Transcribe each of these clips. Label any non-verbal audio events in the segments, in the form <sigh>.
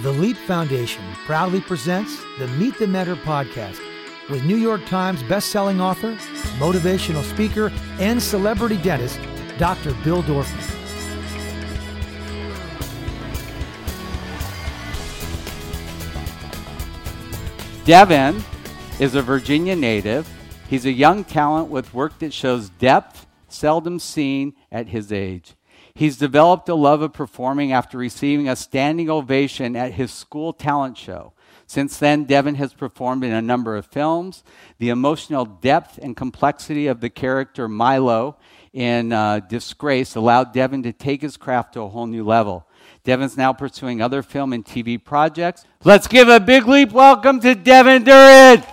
The Leap Foundation proudly presents the Meet the Mentor podcast with New York Times bestselling author, motivational speaker, and celebrity dentist, Dr. Bill Dorfman. Devin is a Virginia native. He's a young talent with work that shows depth seldom seen at his age. He's developed a love of performing after receiving a standing ovation at his school talent show. Since then, Devin has performed in a number of films. The emotional depth and complexity of the character Milo in uh, Disgrace allowed Devin to take his craft to a whole new level. Devin's now pursuing other film and TV projects. Let's give a big leap welcome to Devin Druid.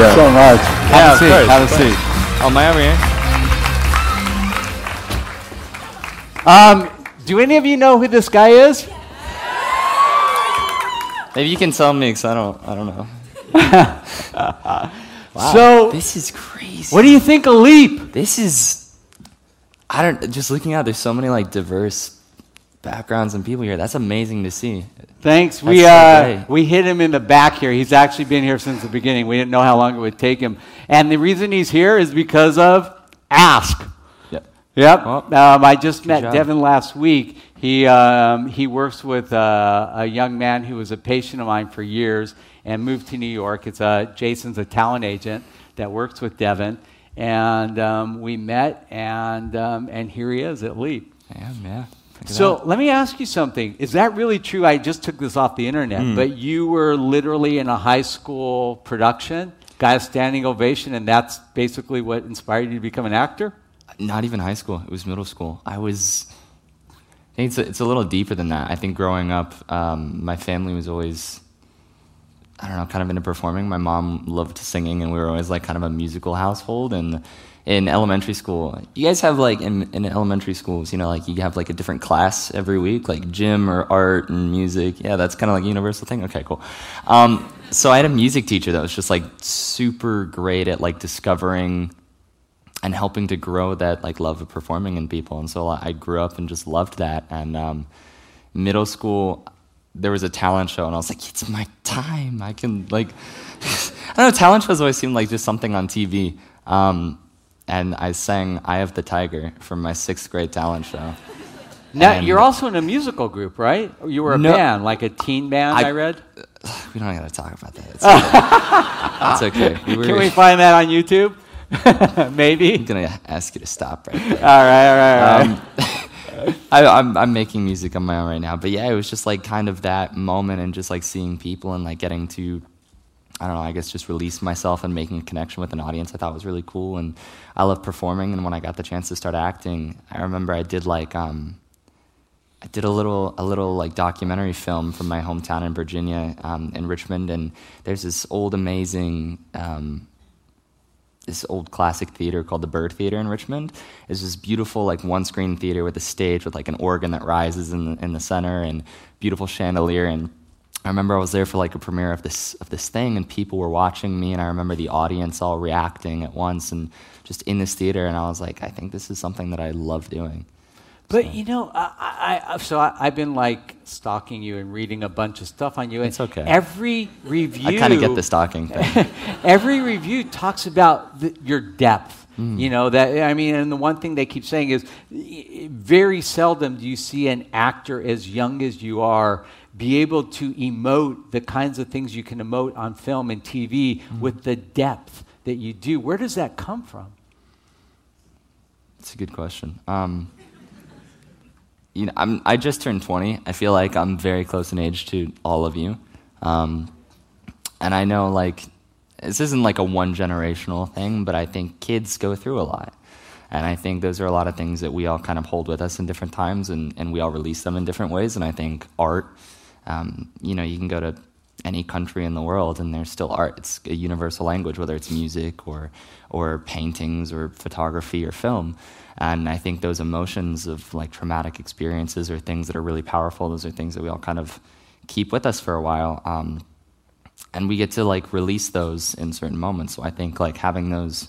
Thank you so much. Have Yeah, a of seat. course, Have a of course. seat. Oh, Miami. eh? Um, do any of you know who this guy is? Maybe you can tell me, cause I don't. I don't know. <laughs> Wow, So- this is crazy. What do you think of Leap? This is. I don't. Just looking out, there's so many like diverse backgrounds and people here. That's amazing to see. Thanks. We, so uh, we hit him in the back here. He's actually been here since the beginning. We didn't know how long it would take him. And the reason he's here is because of Ask. Yep. Yep. Well, um, I just met job. Devin last week. He, um, he works with uh, a young man who was a patient of mine for years and moved to New York. It's a, Jason's a talent agent that works with Devin. And um, we met, and, um, and here he is at Leap. Yeah, yeah. So let me ask you something. Is that really true? I just took this off the internet, Hmm. but you were literally in a high school production, got a standing ovation, and that's basically what inspired you to become an actor? not even high school. It was middle school. I was. I think it's a, it's a little deeper than that. I think growing up, um, my family was always, I don't know, kind of into performing. My mom loved singing, and we were always like kind of a musical household. And in elementary school, you guys have like in, in elementary schools, you know, like you have like a different class every week, like gym or art and music. Yeah, that's kind of like a universal thing. Okay, cool. Um, so I had a music teacher that was just like super great at like discovering and helping to grow that like love of performing in people. And so I grew up and just loved that. And um, middle school, there was a talent show, and I was like, it's my time. I can like, <laughs> I don't know. Talent shows always seemed like just something on TV. Um, and I sang "Eye of the Tiger" from my sixth grade talent show. Now, And- you're also in a musical group, right? You were a No. band, like a teen band, I, I- read. <sighs> We don't gotta talk about that. It's okay. It's okay. <laughs> We were Can we find that on YouTube? <laughs> Maybe. I'm gonna ask you to stop right there. All right, all right, all right. Um, <laughs> I, I'm, I'm making music on my own right now, but yeah, it was just like kind of that moment and just like seeing people and like getting to, I don't know, I guess just release myself and making a connection with an audience. I thought was really cool, and I love performing. And when I got the chance to start acting, I remember I did like um, I did a little a little like documentary film from my hometown in Virginia, um, in Richmond, and there's this old amazing. Um, this old classic theater called the Byrd Theater in Richmond. It's this beautiful like one screen theater with a stage with like an organ that rises in the, in the center and beautiful chandelier and I remember I was there for like a premiere of this of this thing and people were watching me and I remember the audience all reacting at once and just in this theater and I was like I think this is something that I love doing. But you know, I, I, so I, I've been like stalking you and reading a bunch of stuff on you. and It's okay. Every review, I kind of get the stalking thing. <laughs> every review talks about the, your depth. Mm. You know that I mean, and the one thing they keep saying is, very seldom do you see an actor as young as you are be able to emote the kinds of things you can emote on film and TV Mm. with the depth that you do. Where does that come from? It's a good question. Um, you know, I'm, I just turned 20. I feel like I'm very close in age to all of you. Um, and I know, like, this isn't like a one generational thing, but I think kids go through a lot. And I think those are a lot of things that we all kind of hold with us in different times, and, and we all release them in different ways. And I think art, um, you know, you can go to any country in the world and there's still art. It's a universal language, whether it's music or, or paintings or photography or film. And I think those emotions of like traumatic experiences or things that are really powerful, those are things that we all kind of keep with us for a while. Um, and we get to like release those in certain moments. So I think like having those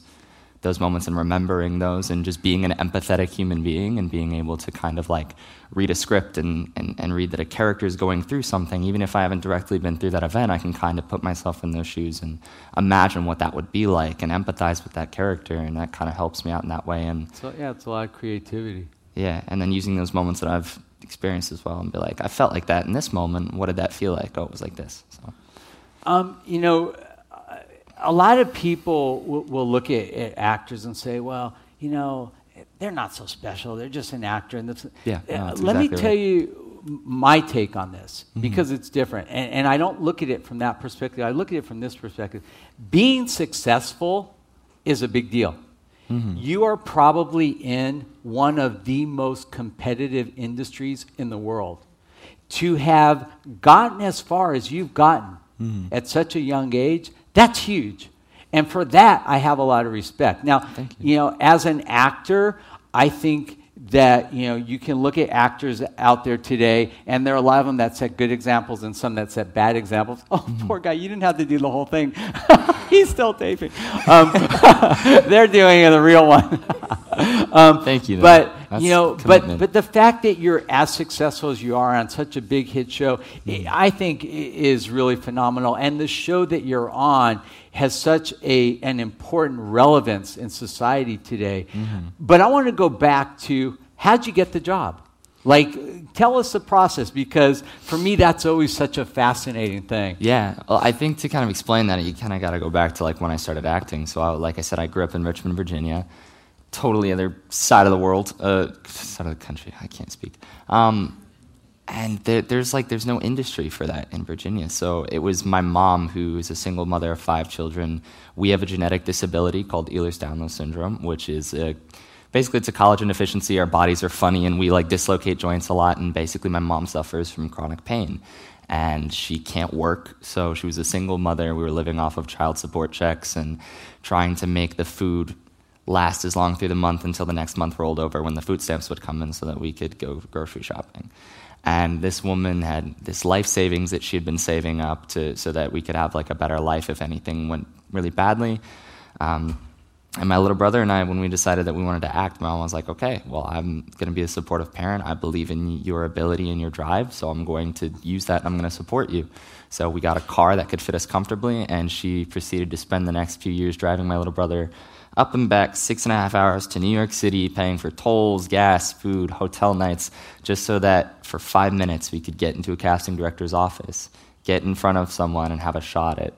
those moments and remembering those and just being an empathetic human being and being able to kind of like read a script and, and, and read that a character is going through something, even if I haven't directly been through that event, I can kind of put myself in those shoes and imagine what that would be like and empathize with that character. And that kind of helps me out in that way. And so, yeah, it's a lot of creativity. Yeah. And then using those moments that I've experienced as well and be like, I felt like that in this moment. What did that feel like? Oh, it was like this. So. Um, you know, a lot of people will, will look at, at, actors and say, well, you know, they're not so special. They're just an actor. And yeah, no, uh, let exactly me tell right. you my take on this Mm-hmm. because it's different. And, and I don't look at it from that perspective. I look at it from this perspective. Being successful is a big deal. Mm-hmm. You are probably in one of the most competitive industries in the world. To have gotten as far as you've gotten Mm-hmm. at such a young age, that's huge. And for that, I have a lot of respect. Now, you. you know, as an actor, I think that you know you can look at actors out there today, and there are a lot of them that set good examples and some that set bad examples. <laughs> Oh, Mm-hmm. poor guy, you didn't have to do the whole thing. <laughs> He's still taping. Um, <laughs> they're doing the real one. um, Thank you, though. But That's you know, but commitment. but the fact that you're as successful as you are on such a big hit show, Mm. I think is really phenomenal. And the show that you're on has such a an important relevance in society today. Mm-hmm. But I want to go back to how'd you get the job? Like, tell us the process because for me that's always such a fascinating thing. Yeah, well, I think to kind of explain that, you kind of got to go back to like when I started acting. So, I, like I said, I grew up in Richmond, Virginia, totally other side of the world, uh, side of the country. I can't speak. Um, and there, there's like there's no industry for that in Virginia. So it was my mom who is a single mother of five children. We have a genetic disability called Ehlers-Danlos syndrome, which is a, basically it's a collagen deficiency. Our bodies are funny and we like dislocate joints a lot. And basically, my mom suffers from chronic pain, and she can't work. So she was a single mother. We were living off of child support checks and trying to make the food last as long through the month until the next month rolled over when the food stamps would come in so that we could go grocery shopping. And this woman had this life savings that she had been saving up to so that we could have like a better life if anything went really badly. Um, and my little brother and I, when we decided that we wanted to act, my mom was like, okay, well, I'm going to be a supportive parent. I believe in your ability and your drive, so I'm going to use that and I'm going to support you. So we got a car that could fit us comfortably, and she proceeded to spend the next few years driving my little brother up and back six and a half hours to New York City, paying for tolls, gas, food, hotel nights, just so that for five minutes we could get into a casting director's office, get in front of someone, and have a shot at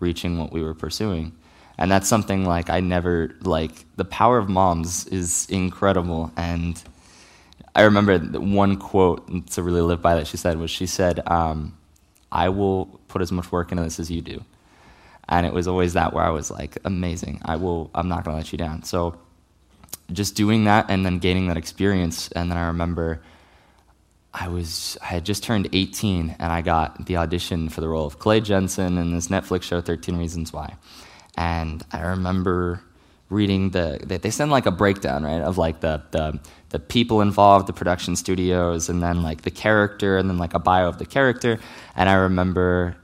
reaching what we were pursuing. And that's something like I never like the power of moms is incredible. And I remember one quote to really live by that she said was she said, um, "I will put as much work into this as you do." And it was always that where I was like, amazing. I will. I'm not to let you down. So, just doing that and then gaining that experience, and then I remember I was I had just turned 18 and I got the audition for the role of Clay Jensen in this Netflix show 13 Reasons Why, and I remember reading the they, they send like a breakdown right of like the the the people involved, the production studios, and then like the character, and then like a bio of the character, and I remember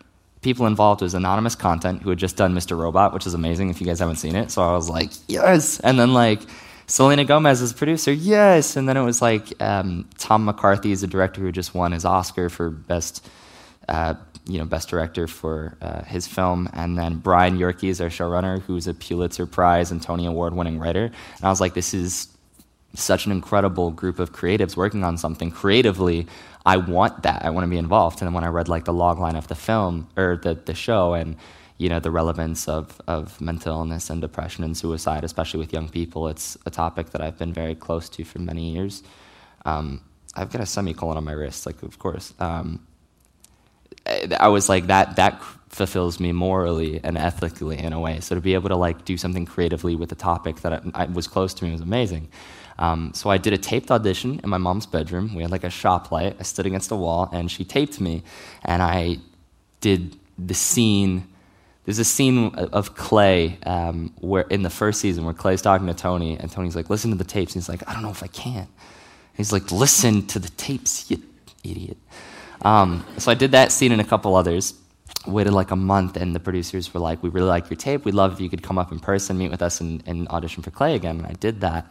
people involved was anonymous content who had just done Mr. Robot, which is amazing if you guys haven't seen it. So I was like, yes. And then like Selena Gomez as producer, yes. And then it was like um, Tom McCarthy is a director who just won his Oscar for best, uh, you know, best director for uh, his film. And then Brian Yorkey is our showrunner, who's a Pulitzer Prize and Tony Award winning writer. And I was like, this is such an incredible group of creatives working on something creatively. I want that. I want to be involved. And when I read like the log line of the film or the, the show and you know the relevance of, of mental illness and depression and suicide, especially with young people, it's a topic that I've been very close to for many years. Um, I've got a semicolon on my wrist, like of course. Um, I was like that. That fulfills me morally and ethically in a way. So to be able to like do something creatively with a topic that I, I was close to me was amazing. Um, so I did a taped audition in my mom's bedroom. We had like a shop light. I stood against a wall, and she taped me, and I did the scene. There's a scene of Clay um, where in the first season where Clay's talking to Tony, and Tony's like, "Listen to the tapes." And he's like, "I don't know if I can." He's like, "Listen to the tapes, you idiot." Um, so I did that scene and a couple others, waited like a month, and the producers were like, "We really like your tape. We'd love if you could come up in person, meet with us, and, and audition for Clay again." And I did that,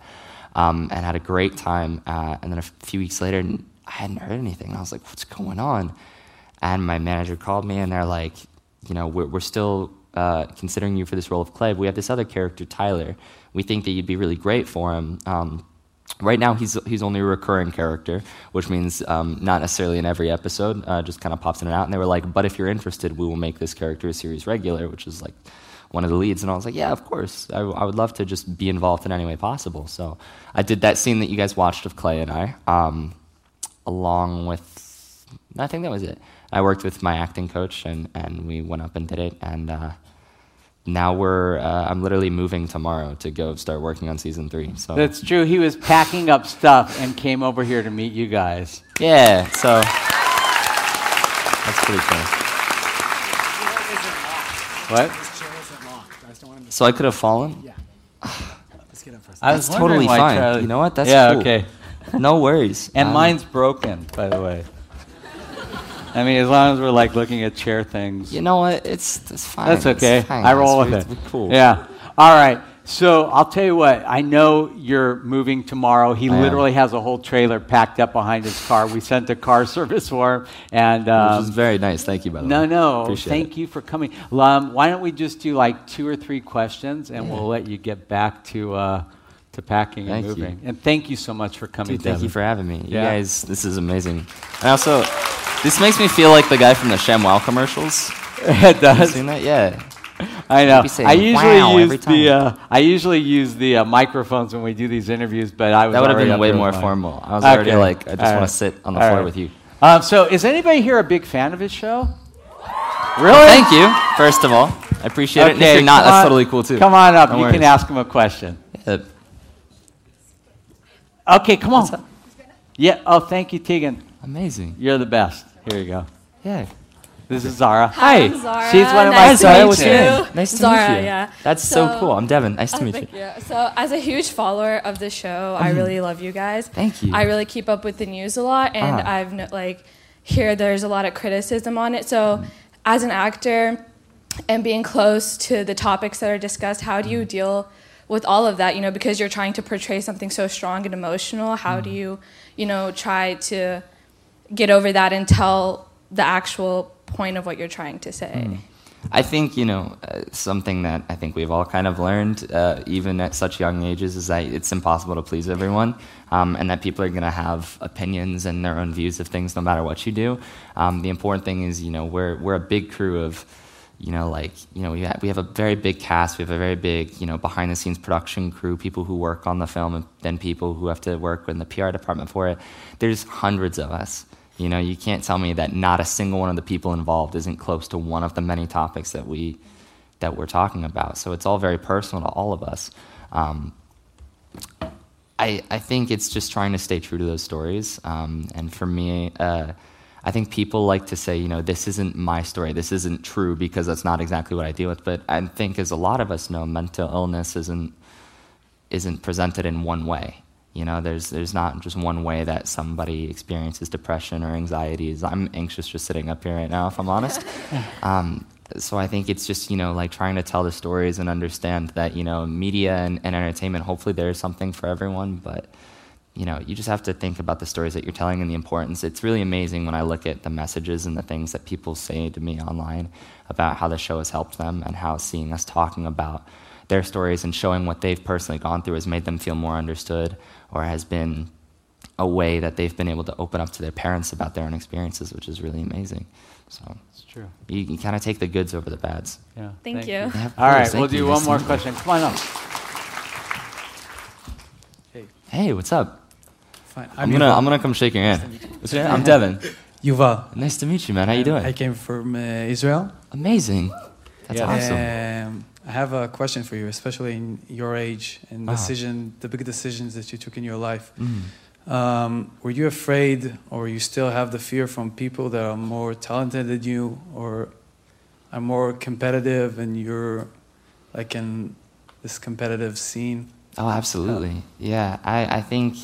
um, and had a great time. Uh, and then a few weeks later, I hadn't heard anything. I was like, "What's going on?" And my manager called me, and they're like, "You know, we're, we're still uh, considering you for this role of Clay. We have this other character, Tyler. We think that you'd be really great for him." Um, Right now, he's he's only a recurring character, which means um, not necessarily in every episode, uh, just kind of pops in and out. And they were like, "But if you're interested, we will make this character a series regular," which is like one of the leads. And I was like, "Yeah, of course. I, I would love to just be involved in any way possible." So I did that scene that you guys watched of Clay and I, um, along with I think that was it. I worked with my acting coach, and and we went up and did it, and. Uh, now we're uh, i'm literally moving tomorrow to go start working on season three so That's true. He was packing up stuff and came over here to meet you guys. yeah so that's pretty cool What? This chair isn't locked. I just don't want him to. So i could have fallen Yeah. <sighs> Let's get up first. I was That's totally fine. Charlie- You know what? That's yeah. cool. Okay. no worries <laughs> And Um, mine's broken, by the way. I mean, as long as we're like looking at chair things. you know what it's, it's fine That's It's okay. fine. I roll It's- with it. cool Yeah. All right. So I'll tell you what. I know you're moving tomorrow. He I am. literally has a whole trailer packed up behind his car. We sent a car <laughs> service for him, and which um, is very nice thank you by the no, way no. Appreciate Thank it. you for coming. Um, why don't we just do like two or three questions, and we'll let you get back to uh, to packing and Thank you. moving. And thank you so much for coming. Dude, thank you for having me. You Yeah. guys, this is amazing. And also, this makes me feel like the guy from the ShamWow commercials. <laughs> it You does. seen that? Yeah. I know. saying, I usually "Wow," use the uh, I usually use the uh, microphones when we do these interviews, but I was That would have been way more formal. I was already like, I just want right. to sit on the All floor right. with you. Um, so, is anybody here a big fan of his show? Really? Well, thank you, first of all. I appreciate it. And if you're not, come that's on- totally cool too. Come on up. No you worries. can ask him a question. Uh, Okay, come on. Yeah. Oh, thank you, Tegan. amazing. You're the best. Here you go. Yeah. This is Zara. Hi. I'm Zara. She's one of my nice Hi, Zara. What's you. your name? Nice to Zara, meet you. yeah. That's so, cool. I'm Devin. Nice oh, to Oh, meet you. thank you. So, as a huge follower of the show, I mm-hmm. really love you guys. Thank you. I really keep up with the news a lot, and Ah. I've kn- like here there's a lot of criticism on it. So, mm-hmm. as an actor and being close to the topics that are discussed, how do you mm-hmm. deal with all of that? You know, because you're trying to portray something so strong and emotional. How do you, you know, try to get over that and tell the actual point of what you're trying to say? I think you know uh, something that I think we've all kind of learned, uh, even at such young ages, is that it's impossible to please everyone, um, and that people are going to have opinions and their own views of things no matter what you do. Um, the important thing is, you know, we're we're a big crew of, you know, like you know we have, we have a very big cast, we have a very big you know behind the scenes production crew, people who work on the film, and then people who have to work in the PR department for it. There's hundreds of us. You know, you can't tell me that not a single one of the people involved isn't close to one of the many topics that we that we're talking about. So it's all very personal to all of us. Um, I I think it's just trying to stay true to those stories. Um, and for me, uh, I think people like to say, you know, this isn't my story. This isn't true because that's not exactly what I deal with. But I think, as a lot of us know, mental illness isn't isn't presented in one way. You know, there's there's not just one way that somebody experiences depression or anxieties. I'm anxious just sitting up here right now, if I'm honest. <laughs> um, so I think it's just you know like trying to tell the stories and understand that you know media and, and entertainment. Hopefully, there's something for everyone, but you know you just have to think about the stories that you're telling and the importance. It's really amazing when I look at the messages and the things that people say to me online about how the show has helped them and how seeing us talking about their stories and showing what they've personally gone through has made them feel more understood or has been a way that they've been able to open up to their parents about their own experiences, which is really amazing. So It's true. you, you kind of take the goods over the bads. Yeah. Thank you. Yeah, of All right, course. we'll Thank do one Nice more you. question. Come on up. Hey, Hey, what's up? Fine. I'm, I'm, gonna Yuval. I'm gonna come shake your hand. What's your name? I'm Devin. Yuval. Nice to meet you, man. How you doing? I came from uh, Israel. Amazing. That's Yeah. awesome. Um, I have a question for you, especially in your age and Ah. decision, the big decisions that you took in your life. Mm. Um, were you afraid, or you still have the fear from people that are more talented than you, or are more competitive, and you're like in this competitive scene? Oh, absolutely. Yeah, I, I think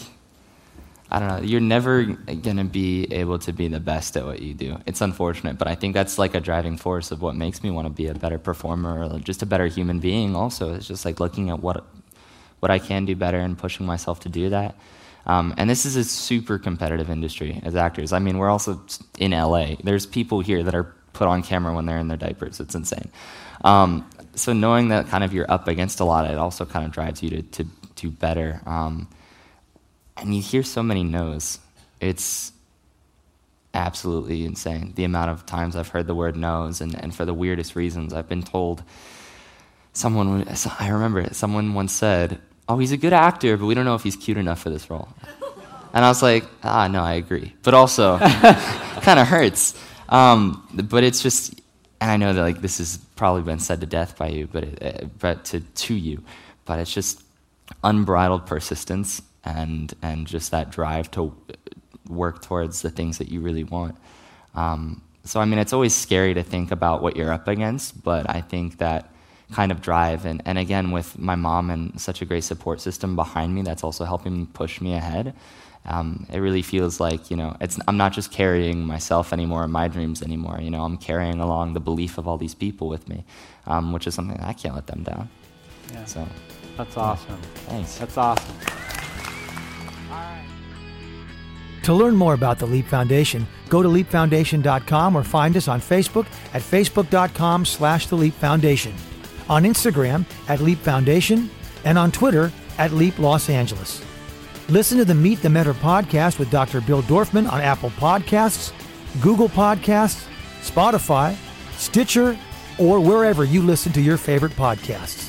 I don't know. You're never gonna be able to be the best at what you do. It's unfortunate, but I think that's like a driving force of what makes me want to be a better performer or just a better human being. Also, it's just like looking at what what I can do better and pushing myself to do that. Um, and this is a super competitive industry as actors. I mean, we're also in LA. There's people here that are put on camera when they're in their diapers. It's insane. Um, so knowing that kind of you're up against a lot, it also kind of drives you to, to do better. Um, and you hear so many no's. It's absolutely insane the amount of times I've heard the word no's, and, and for the weirdest reasons. I've been told, someone, I remember it, someone once said, Oh, he's a good actor, but we don't know if he's cute enough for this role. <laughs> And I was like, Ah, no, I agree. But also, <laughs> kind of hurts. Um, but it's just, and I know that like this has probably been said to death by you, but it, but to to you, but it's just unbridled persistence and and just that drive to work towards the things that you really want. Um, so I mean, it's always scary to think about what you're up against, but I think that kind of drive and, and again with my mom and such a great support system behind me that's also helping push me ahead um, it really feels like you know it's i'm not just carrying myself anymore my dreams anymore you know i'm carrying along the belief of all these people with me um, which is something i can't let them down Yeah. so That's awesome. thanks That's awesome. To learn more about the Leap Foundation, go to leapfoundation.com or find us on Facebook at facebook.com slash the Leap Foundation, on Instagram at Leap Foundation, and on Twitter at Leap Los Angeles. Listen to the Meet the Mentor podcast with Dr. Bill Dorfman on Apple Podcasts, Google Podcasts, Spotify, Stitcher, or wherever you listen to your favorite podcasts.